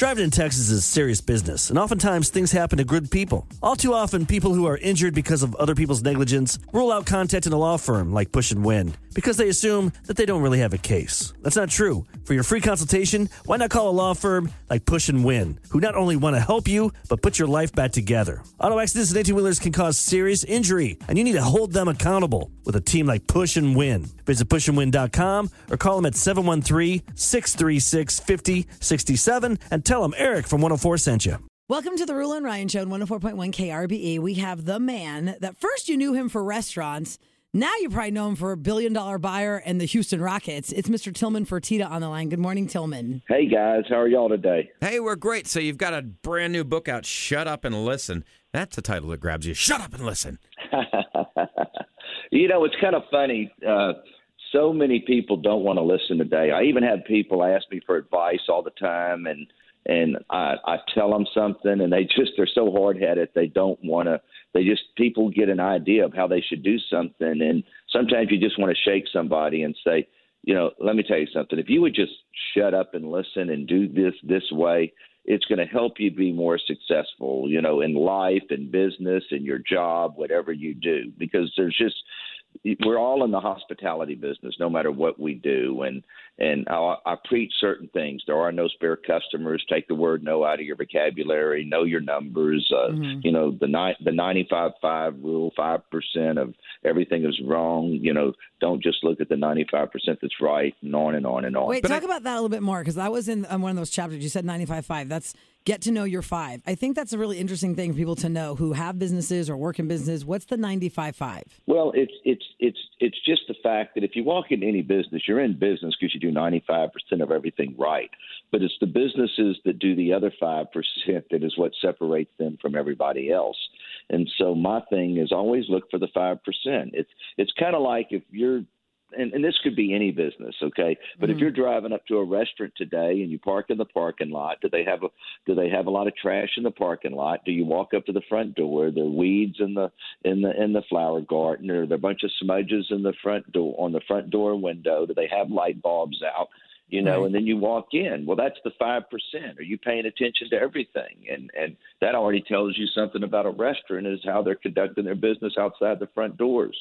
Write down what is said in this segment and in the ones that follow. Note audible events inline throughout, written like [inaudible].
Driving in Texas is serious business, and oftentimes things happen to good people. All too often, people who are injured because of other people's negligence rule out contacting a law firm like Pusch and Nguyen because they assume that they don't really have a case. That's not true. For your free consultation, why not call a law firm like Pusch and Nguyen, who not only want to help you, but put your life back together? Auto accidents and 18 wheelers can cause serious injury, and you need to hold them accountable with a team like Pusch and Nguyen. Visit pushandwin.com or call them at 713 636 5067 and tell them Eric from 104 sent you. Welcome to the Roula and Ryan Show on 104.1 KRBE. We have the man that first you knew him for restaurants. Now you probably know him for a billion dollar buyer and the Houston Rockets. It's Mr. Tillman Fertitta on the line. Good morning, Tillman. Hey guys, how are y'all today? Hey, we're great. So you've got a brand new book out, Shut Up and Listen. That's the title that grabs you. Shut up and listen. [laughs] you know, it's kind of funny. Uh, so many people don't want to listen today. I even have people ask me for advice all the time, and and I, I tell them something, and they just they're so hard headed they don't want to. They just people get an idea of how they should do something, and sometimes you just want to shake somebody and say, you know, let me tell you something. If you would just shut up and listen and do this this way, it's going to help you be more successful, you know, in life and business and your job, whatever you do, because there's just we're all in the hospitality business, no matter what we do. And and I, I preach certain things. There are no spare customers. Take the word "no" out of your vocabulary. Know your numbers. Uh, mm-hmm. You know the ni- the ninety five five rule. Five percent of everything is wrong. You know, don't just look at the ninety five percent that's right, and on and on and on. Wait, but talk I, about that a little bit more because I was in um, one of those chapters. You said ninety five five. That's get to know your five. I think that's a really interesting thing for people to know who have businesses or work in business. What's the 95-5? Well, it's it's it's it's just the fact that if you walk into any business, you're in business because you do 95% of everything right. But it's the businesses that do the other 5% that is what separates them from everybody else. And so my thing is always look for the 5%. It's it's kind of like if you're and, and this could be any business, okay? But mm-hmm. if you're driving up to a restaurant today and you park in the parking lot, do they have a do they have a lot of trash in the parking lot? Do you walk up to the front door? Are there weeds in the in the in the flower garden? Are there a bunch of smudges in the front door on the front door window? Do they have light bulbs out? you know, right. and then you walk in. Well, that's the five percent. Are you paying attention to everything? And and that already tells you something about a restaurant is how they're conducting their business outside the front doors.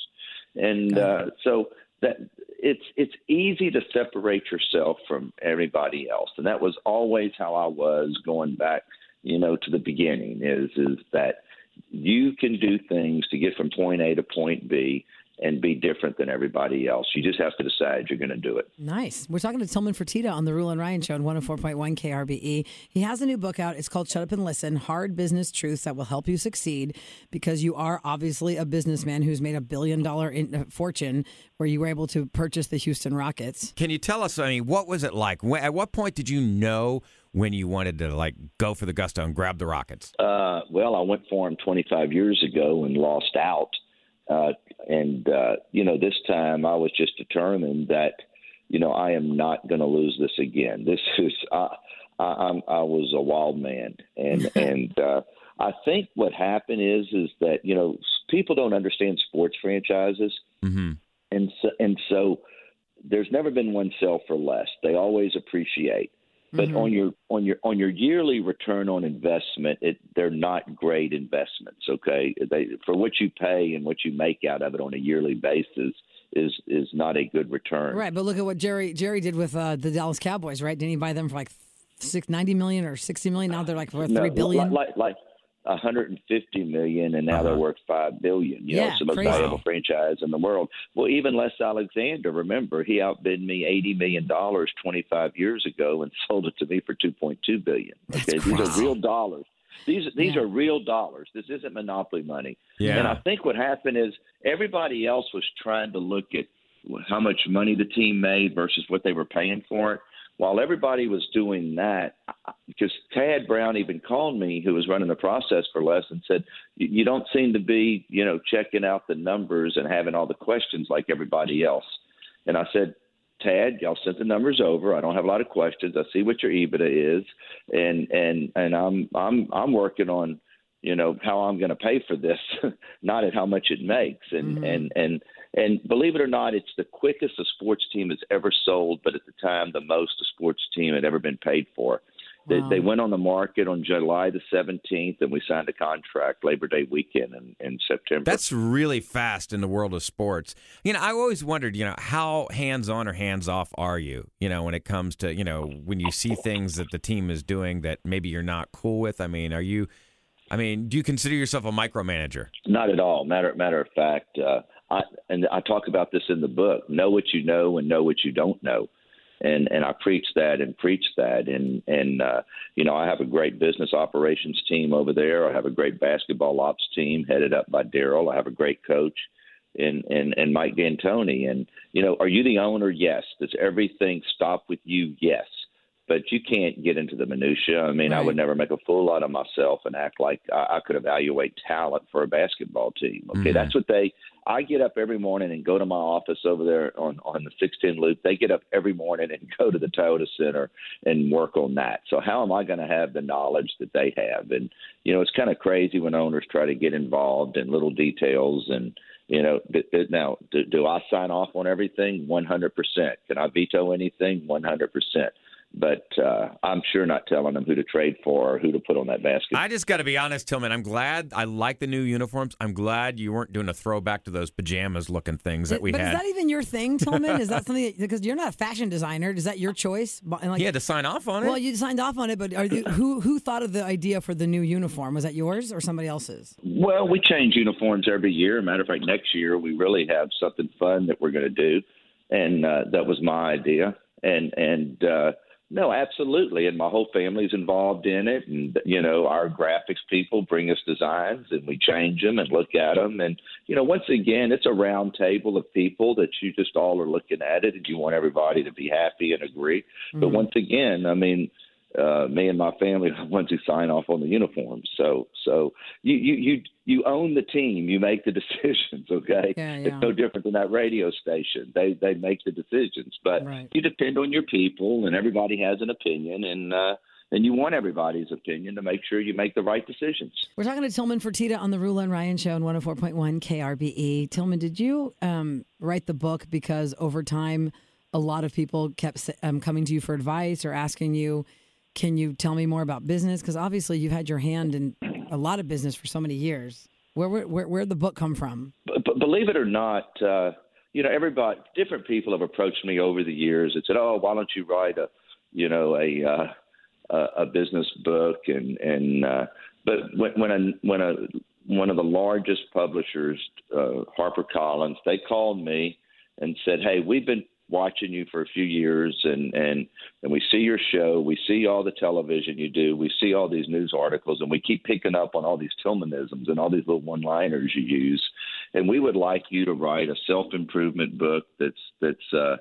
And uh, so that it's it's easy to separate yourself from everybody else, and that was always how I was going back, you know, to the beginning. Is is that you can do things to get from point A to point B and be different than everybody else. You just have to decide you're going to do it. Nice. We're talking to Tillman Fertitta on the Roula and Ryan Show on 104.1 KRBE. He has a new book out. It's called Shut Up and Listen Hard Business Truths That Will Help You Succeed because you are obviously a businessman who's made a billion dollar in, uh, fortune where you were able to purchase the Houston Rockets. Can you tell us, I mean, what was it like? At what point did you know? when you wanted to like go for the gusto and grab the Rockets? Uh, well, I went for them 25 years ago and lost out. Uh, and uh, you know, this time I was just determined that you know I am not going to lose this again. This [laughs] is I, I, I'm, I was a wild man, and [laughs] and uh, I think what happened is is that you know people don't understand sports franchises, mm-hmm. and so and so there's never been one sell for less. They always appreciate. But mm-hmm. on your on your on your yearly return on investment, it, they're not great investments. Okay, they, for what you pay and what you make out of it on a yearly basis is is not a good return. Right, but look at what Jerry Jerry did with uh, the Dallas Cowboys. Right, didn't he buy them for like six ninety million or sixty million? Now they're like worth no, three billion. Like, like 150 million, and now uh-huh. they're worth five billion. You yeah, know, it's the most crazy. valuable franchise in the world. Well, even Les Alexander, remember, he outbid me 80 million dollars 25 years ago and [laughs] sold it to me for 2.2 billion. Okay, That's these crazy. are real dollars. These these yeah. are real dollars. This isn't monopoly money. Yeah. And I think what happened is everybody else was trying to look at how much money the team made versus what they were paying for it while everybody was doing that, because Tad Brown even called me, who was running the process for Les, and said, "You don't seem to be, you know, checking out the numbers and having all the questions like everybody else." And I said, Tad, y'all sent the numbers over. I don't have a lot of questions. I see what your EBITDA is, and and and I'm I'm I'm working on, you know, how I'm going to pay for this, [laughs] not at how much it makes. And mm-hmm. and and and believe it or not, it's the quickest a sports team has ever sold, but at the time, the most a sports team had ever been paid for. They, they went on the market on July the 17th, and we signed a contract Labor Day weekend in, in September. That's really fast in the world of sports. You know, I always wondered, you know, how hands on or hands off are you? You know, when it comes to, you know, when you see things that the team is doing that maybe you're not cool with. I mean, are you? I mean, do you consider yourself a micromanager? Not at all. Matter matter of fact, uh, I and I talk about this in the book. Know what you know and know what you don't know, and and I preach that and preach that. And and uh, you know, I have a great business operations team over there. I have a great basketball ops team headed up by Daryl. I have a great coach. And, and and Mike D'Antoni and you know are you the owner? Yes. Does everything stop with you? Yes but you can't get into the minutia. I mean, I would never make a fool out of myself and act like I, I could evaluate talent for a basketball team. Okay, Mhm. that's what they. I get up every morning and go to my office over there on on the 610 loop. They get up every morning and [laughs] go to the Toyota Center and work on that. So how am I going to have the knowledge that they have? And you know, it's kind of crazy when owners try to get involved in little details and. You know, now do, do I sign off on everything? 100%. Can I veto anything? 100% but uh, I'm sure not telling them who to trade for or who to put on that basket. I just got to be honest, Tillman. I'm glad. I like the new uniforms. I'm glad you weren't doing a throwback to those pajamas looking things that we but had. is that even your thing, Tillman? is that something that, because you're not a fashion designer? Is that your choice? But- And like, he had to sign off on it. well, you signed off on it, but are you, who who thought of the idea for the new uniform? Was that yours or somebody else's? well, we change uniforms every year. Matter of fact, next year we really have something fun that we're going to do, and uh, that was my idea. And and uh, no, absolutely. And my whole family's involved in it. And you know, our graphics people bring us designs, and we change them and look at them. And you know, once again, it's a round table of people that you just all are looking at it, and you want everybody to be happy and agree. But mm-hmm. once again, I mean, uh, me and my family [laughs] are the ones who sign off on the uniforms. So, so you you you you own the team. You make the [laughs] decisions. Okay, Yeah, it's no different than that radio station. They they make the decisions, but Right. you depend on your people, and everybody has an opinion, and uh, and you want everybody's opinion to make sure you make the right decisions. We're talking to Tillman Fertitta on the Roula and Ryan Show on 104.1 KRBE. Tillman, did you um, write the book because over time a lot of people kept um, coming to you for advice or asking you, can you tell me more about business? Because obviously you've had your hand in a lot of business for so many years. Where where where where'd the book come from? but believe it or not, uh, you know, everybody, different people have approached me over the years and said, "Oh, why don't you write a, you know, a uh, a business book?" And and uh, but when when a when a one of the largest publishers, uh, HarperCollins, they called me and said, "Hey, we've been watching you for a few years, and and and we see your show, we see all the television you do, we see all these news articles, and we keep picking up on all these Tillmanisms and all these little one-liners you use, and we would like you to write a self-improvement book that's that's uh,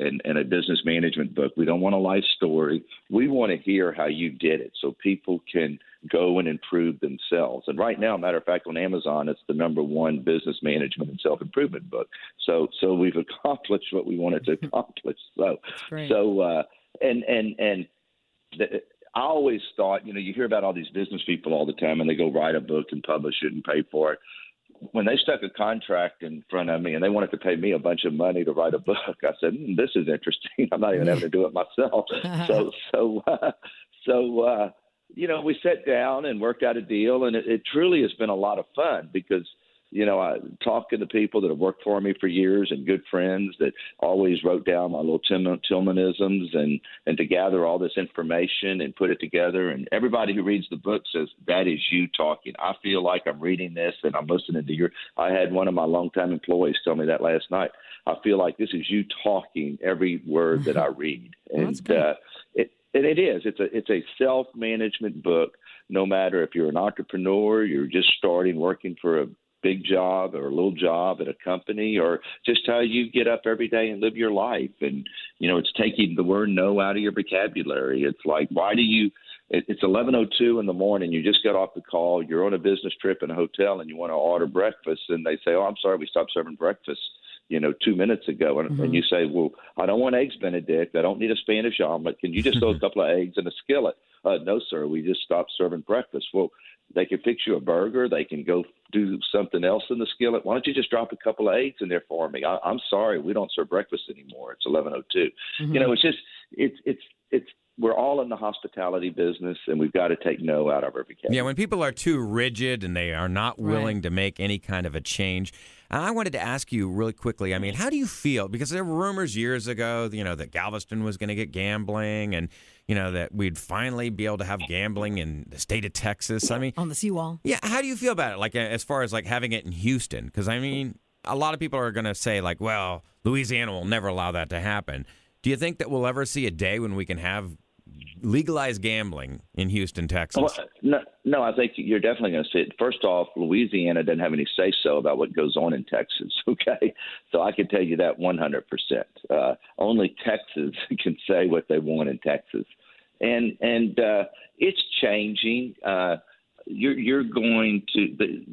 and, and a business management book. We don't want a life story. We want to hear how you did it, so people can go and improve themselves. And right now, matter of fact, on Amazon, it's the number one business management and self improvement book. So so we've [laughs] accomplished what we wanted to [laughs] accomplish. So so uh, and and and the, I always thought, you know, you hear about all these business people all the time, and they go write a book and publish it and pay for it. When they stuck a contract in front of me and they wanted to pay me a bunch of money to write a book, I said, mm, "This is interesting. [laughs] I'm not even having to do it myself." so, [laughs] so, uh, so, uh, you know, we sat down and worked out a deal, and it, it truly has been a lot of fun because you know, I talking to the people that have worked for me for years and good friends that always wrote down my little Tillman, Tillmanisms and and to gather all this information and put it together. And everybody who reads the book says that is you talking. I feel like I'm reading this and I'm listening to your. I had one of my longtime employees tell me that last night. I feel like this is you talking every word that I read, [laughs] and uh, it and it is. It's a it's a self management book. No matter if you're an entrepreneur, you're just starting working for a big job or a little job at a company or just how you get up every day and live your life. And you know it's taking the word no out of your vocabulary. It's like why do you it's 11:02 in the morning you just got off the call you're on a business trip in a hotel and you want to order breakfast and they say oh I'm sorry we stopped serving breakfast you know, two minutes ago, and, and you say, "Well, I don't want eggs Benedict. I don't need a Spanish omelet. Can you just throw a [laughs] couple of eggs in a skillet?" Uh, no, sir. We just stopped serving breakfast. Well, they can fix you a burger. They can go do something else in the skillet. Why don't you just drop a couple of eggs in there for me? I, I'm sorry, we don't serve breakfast anymore. It's 11:02. You know, it's just it's it's it's we're all in the hospitality business, and we've got to take no out of every case. Yeah, when people are too rigid and they are not willing Right. to make any kind of a change. And I wanted to ask you really quickly. I mean, how do you feel? Because there were rumors years ago, you know, that Galveston was going to get gambling, and you know that we'd finally be able to have gambling in the state of Texas. I mean, On the seawall. yeah, how do you feel about it? Like as far as like having it in Houston? Because I mean, a lot of people are going to say like, well, Louisiana will never allow that to happen. Do you think that we'll ever see a day when we can have legalized gambling in Houston, Texas? Well, no, no, I think you're definitely going to see it. First off, Louisiana doesn't have any say so about what goes on in Texas. [laughs] Okay, so I can tell you that 100. percent uh, Only Texas [laughs] can say what they want in Texas, and and uh, it's changing. Uh, you're you're going to the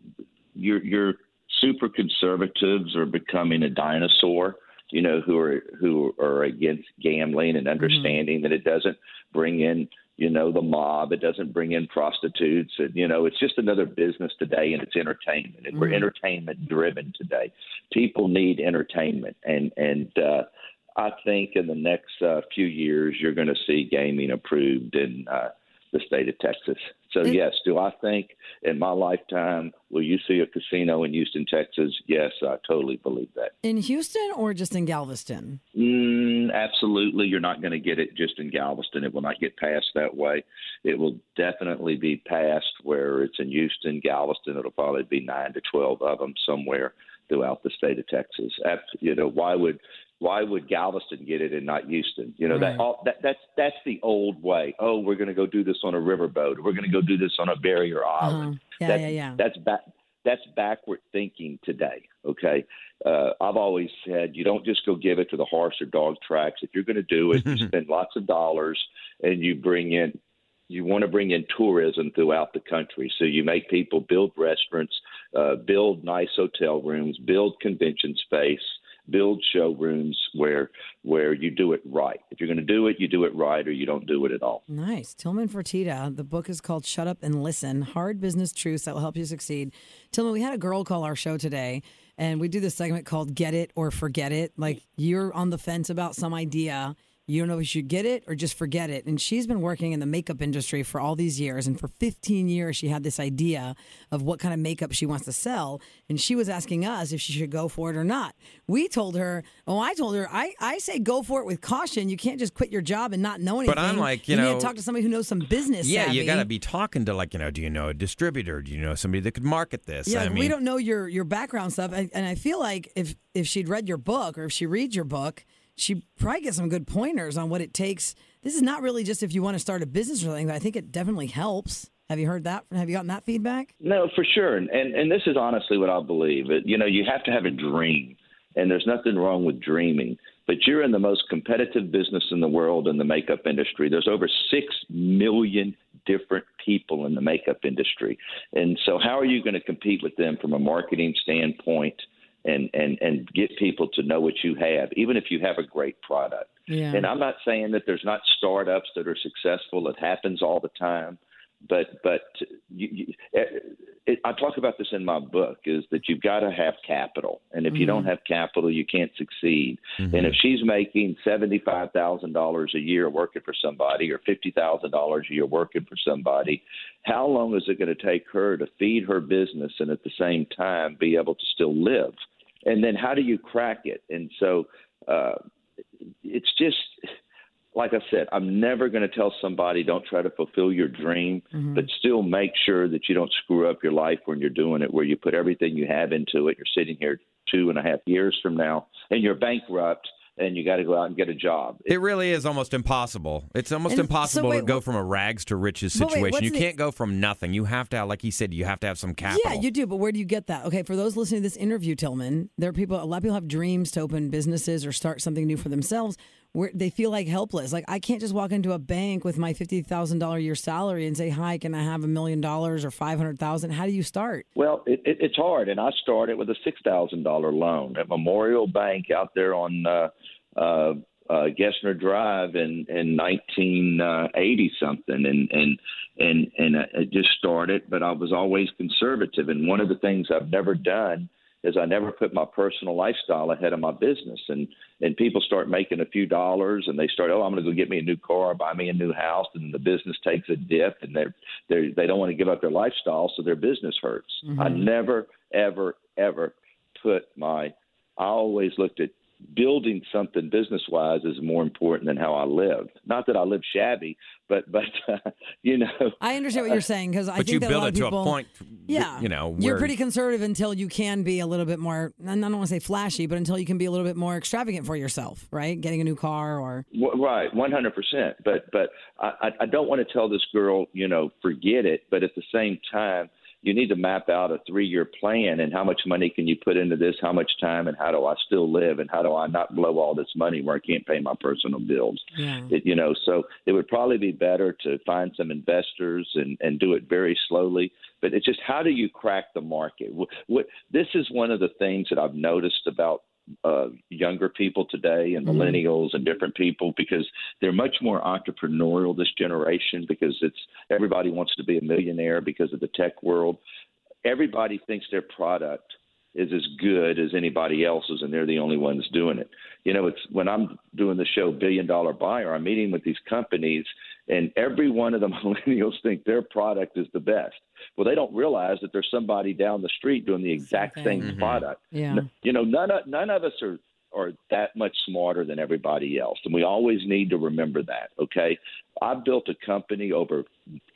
your your super conservatives are becoming a dinosaur. You know who are who are against gambling and understanding that it doesn't bring in you know the mob it doesn't bring in prostitutes and you know it's just another business today and it's entertainment and we're entertainment driven today people need entertainment and and uh i think in the next uh, few years you're going to see gaming approved and. uh the state of texas so It- yes do i think in my lifetime will you see a casino in houston texas yes i totally believe that In Houston or just in Galveston? Mm, absolutely. You're not going to get it just in Galveston. It will not get passed that way. It will definitely be passed where it's in Houston, Galveston. It'll probably be nine to 12 of them somewhere throughout the state of Texas. You know, why would why would Galveston get it and not Houston? You know, Right. that, all, that that's that's the old way. Oh, we're going to go do this on a riverboat. We're going to go do this on a barrier island. Uh-huh. Yeah, That- yeah, yeah. That's back. That's backward thinking today. Okay, uh, I've always said you don't just go give it to the horse or dog tracks. If you're going to do it, you [laughs] spend lots of dollars and you bring in. You want to bring in tourism throughout the country, so you make people build restaurants, uh, build nice hotel rooms, build convention space, build showrooms where where you do it right. If you're going to do it, you do it right, or you don't do it at all. Nice. Tillman Fertitta. The book is called Shut Up and Listen Hard Business Truths That Will Help You Succeed. Tillman, we had a girl call our show today, and we do this segment called Get It or Forget It. Like you're on the fence about some idea. You don't know if you should get it or just forget it. And she's been working in the makeup industry for all these years. And for 15 years, she had this idea of what kind of makeup she wants to sell. And she was asking us if she should go for it or not. We told her, oh, I told her, I, I say go for it with caution. You can't just quit your job and not know anything. But I'm like, you need know- to talk to somebody who knows some business. yeah, you savvy. got to be talking to like you know, do you know a distributor? Do you know somebody that could market this? Yeah, I mean, we don't know your your background stuff, and, and I feel like if if she'd read your book or if she reads your book, she probably get some good pointers on what it takes. This is not really just if you want to start a business or something, but I think it definitely helps. Have you heard that? Have you gotten that feedback? No, for sure, and and, and this is honestly what I believe. You know, you have to have a dream, and there's nothing wrong with dreaming. But you're in the most competitive business in the world in the makeup industry. There's over six million different people in the makeup industry, and so how are you going to compete with them from a marketing standpoint? And, and and get people to know what you have, even if you have a great product. Yeah. And I'm not saying that there's not startups that are successful. It happens all the time, but but you, you, eh, it, I talk about this in my book is that you've got to have capital, and if you don't mm-hmm. have capital, you can't succeed. Mm-hmm. And if she's making seventy five thousand dollars a year working for somebody, or fifty thousand dollars a year working for somebody, how long is it going to take her to feed her business and at the same time be able to still live? And then how do you crack it? And so. Uh, it's just like I said, I'm never going to tell somebody don't try to fulfill your dream, but still make sure that you don't screw up your life when you're doing it, where you put everything you have into it. You're sitting here two and a half years from now and you're bankrupt and you got to go out and get a job. It really is almost impossible. It's almost And so impossible wait, to go what- from a rags to riches But wait, situation. you the- can't go from nothing. You have to, have, like he said, you have to have some capital. Yeah, you do. But where do you get that? Okay, for those listening to this interview, Tillman, there are people. A lot of people have dreams to open businesses or start something new for themselves. Where they feel like helpless. Like I can't just walk into a bank with my fifty thousand dollar year salary and say, "Hi, can I have a million dollars or five hundred thousand? How do you start? Well, it, it, it's hard, and I started with a six thousand dollar loan at Memorial Bank out there on uh, uh, uh, Gessner Drive in in nineteen eighty something, and and and and I I just started, but I was always conservative, and one of the things I've never done is I never put my personal lifestyle ahead of my business, and and people start making a few dollars and they start oh i'm going to go get me a new car buy me a new house and the business takes a dip and they're, they're they don't want to give up their lifestyle so their business hurts Mm-hmm. i never ever ever put my i always looked at building something business wise is more important than how i live not that i live shabby but but [laughs] uh, you know I understand what you're saying because I But think you that build a lot it of to people, a point, Yeah, you know, you're pretty conservative until you can be a little bit more. and I don't want to say flashy, but until you can be a little bit more extravagant for yourself, right? Getting a new car or W- Right, one hundred percent. But but I, I- I don't want to tell this girl, you know, forget it. But at the same time, you need to map out a three-year plan and how much money can you put into this, how much time, and how do I still live, and how do I not blow all this money where I can't pay my personal bills. Yeah. It, you know, so it would probably be better to find some investors and and do it very slowly. But it's just how do you crack the market? What, what this is one of the things that I've noticed about uh, younger people today and millennials and different people because they're much more entrepreneurial this generation because it's everybody wants to be a millionaire because of the tech world. Everybody thinks their product is as good as anybody else's and they're the only ones doing it. You know, it's when I'm doing the show Billion Dollar Buyer, I'm meeting with these companies and every one of the [laughs] millennials think their product is the best. Well, they don't realize that there's somebody down the street doing the exact Same same thing. product. Yeah. You know, none of none of us are are that much smarter than everybody else, and we always need to remember that. Okay, I built a company over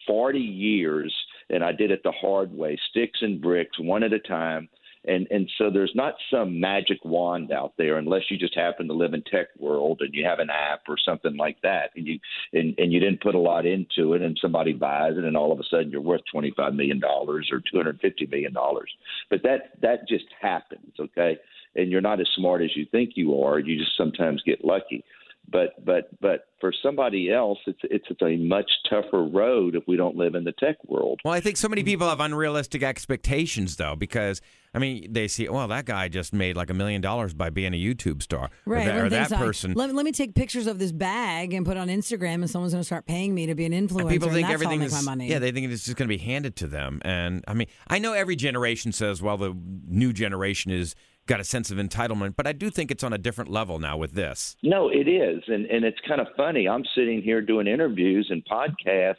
40 years, and I did it the hard way, sticks and bricks, one at a time. And and so there's not some magic wand out there unless you just happen to live in tech world and you have an app or something like that and you and, and you didn't put a lot into it and somebody buys it and all of a sudden you're worth twenty five million dollars or two hundred fifty million dollars. But that that just happens, okay? And you're not as smart as you think you are. You just sometimes get lucky but but but for somebody else it's it's it's a much tougher road if we don't live in the tech world Well, I think so many people have unrealistic expectations, though, because I mean, they see, well, that guy just made like a million dollars by being a YouTube star, Right. or that, or that thinks, like, person. let, let me take pictures of this bag and put it on Instagram, and someone's going to start paying me to be an influencer. And people and think that's how I everything make is my money. yeah they think it's just going to be handed to them and i mean i know every generation says well the new generation is got a sense of entitlement but i do think it's on a different level now with this. No it is and and it's kind of funny. I'm sitting here doing interviews and podcasts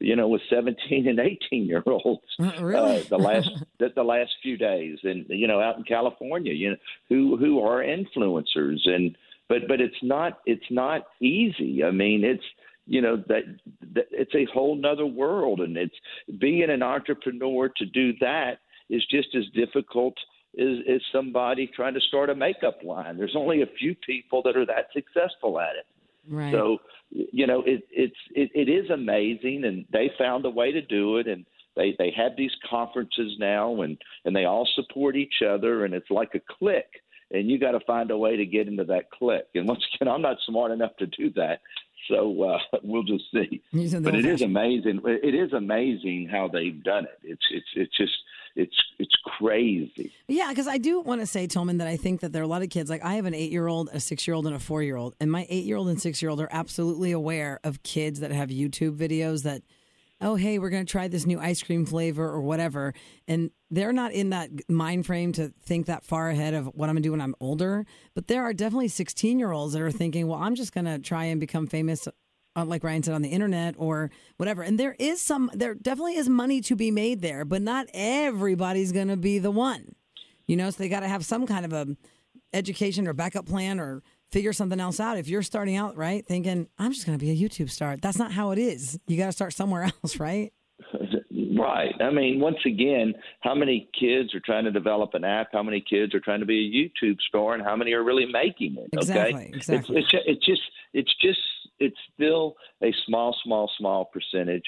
you know with 17 and 18 year olds [laughs] really? uh, the last the, the last few days. And you know out in california you know who who are influencers? And but but it's not it's not easy. I mean it's you know that, that it's a whole nother world and it's being an entrepreneur to do that is just as difficult as, is somebody trying to start a makeup line. There's only a few people that are that successful at it. Right. so you know it, it's it, it is amazing and they found a way to do it and they they have these conferences now and and they all support each other and it's like a clique and you got to find a way to get into that clique. And once again i'm not smart enough to do that so uh, [laughs] we'll just see. You said the but it is amazing it is amazing how they've done it. It's it's it's just it's it's crazy Yeah, because I do want to say, Tillman, that I think that there are a lot of kids. Like I have an eight-year-old, a six-year-old, and a four-year-old, and my eight-year-old and six-year-old are absolutely aware of kids that have YouTube videos that, oh hey, we're going to try this new ice cream flavor or whatever, and they're not in that mind frame to think that far ahead of what I'm going to do when I'm older. But there are definitely sixteen-year-olds that are thinking, well, I'm just going to try and become famous uh, like Ryan said, on the internet or whatever. And there is some, there definitely is money to be made there, but not everybody's going to be the one. You know, so they got to have some kind of a education or backup plan or figure something else out. If you're starting out right, thinking I'm just going to be a YouTube star, that's not how it is. You got to start somewhere [laughs] else, right? Right. I mean, once again, how many kids are trying to develop an app? How many kids are trying to be a YouTube star, and how many are really making it? Exactly, exactly. It's, it's it's just it's just it's still a small, small, small percentage,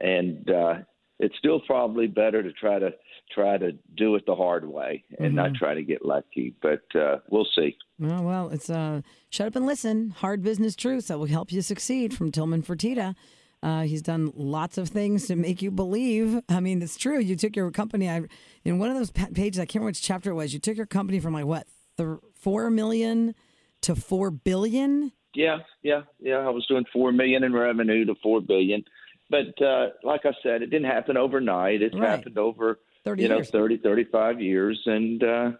and uh, it's still probably better to try to try to do it the hard way and not Mm-hmm. try to get lucky. But uh, we'll see. Oh, well, it's uh, shut up and listen. Hard business truths that will help you succeed from Tillman Fertitta. Uh, he's done lots of things to make you believe. I mean, it's true. You took your company. I in one of those pa- pages. I can't remember which chapter it was. You took your company from like what th- four million to four billion. Yeah, yeah, yeah. I was doing four million in revenue to four billion, but uh, like I said, it didn't happen overnight. It's Right. happened over 30 you know years. 30, 35 years, and uh,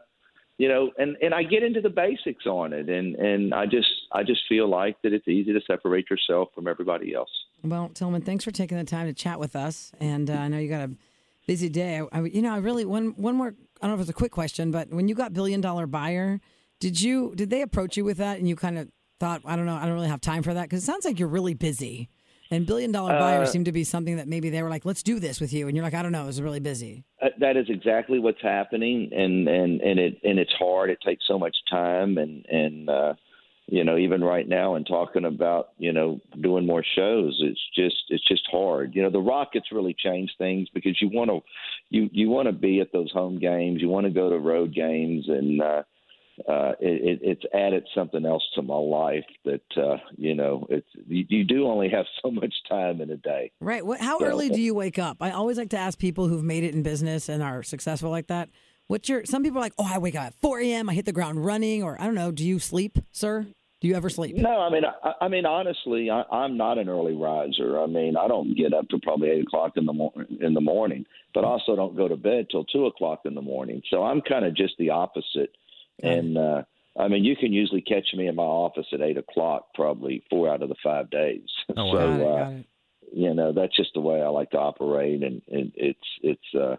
you know, and and I get into the basics on it, and and I just I just feel like that it's easy to separate yourself from everybody else. Well, Tillman, thanks for taking the time to chat with us, and uh, I know you got a busy day. I, I, you know, I really one one more. I don't know if it's a quick question, but when you got billion dollar buyer, did you did they approach you with that, and you kind of thought, I don't know, I don't really have time for that because it sounds like you're really busy. And billion dollar buyers Uh, seem to be something that maybe they were like, let's do this with you, and you're like, I don't know, I was really busy. Uh, that is exactly what's happening, and and and it and it's hard. It takes so much time, and and uh, you know, even right now, and talking about you know doing more shows, it's just it's just hard. You know, the Rockets really changed things because you want to you you want to be at those home games, you want to go to road games, and uh, uh, it, it's added something else to my life that uh, you know it's you, you do only have so much time in a day. Right. What, how So- early do you wake up? I always like to ask people who've made it in business and are successful like that. What's your? Some people are like, oh, I wake up at 4 a.m. I hit the ground running, or I don't know. Do you sleep, sir? Do you ever sleep? No, I mean, I, I mean, honestly, I, I'm not an early riser. I mean, I don't get up till probably eight o'clock in the morning. In the morning, but also don't go to bed till two o'clock in the morning. So I'm kind of just the opposite. And uh, I mean, you can usually catch me in my office at eight o'clock, probably four out of the five days. [laughs] Oh, wow. so Got it, uh, got it. you know, that's just the way I like to operate, and, and it's it's uh,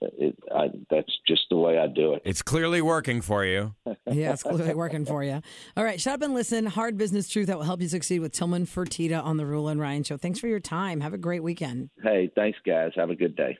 it, I, that's just the way I do it. It's clearly working for you. [laughs] Yeah, it's clearly working for you. All right, shut up and listen. Hard business truth that will help you succeed with Tillman Fertitta on the Roula and Ryan Show. Thanks for your time. Have a great weekend. Hey, thanks, guys. Have a good day.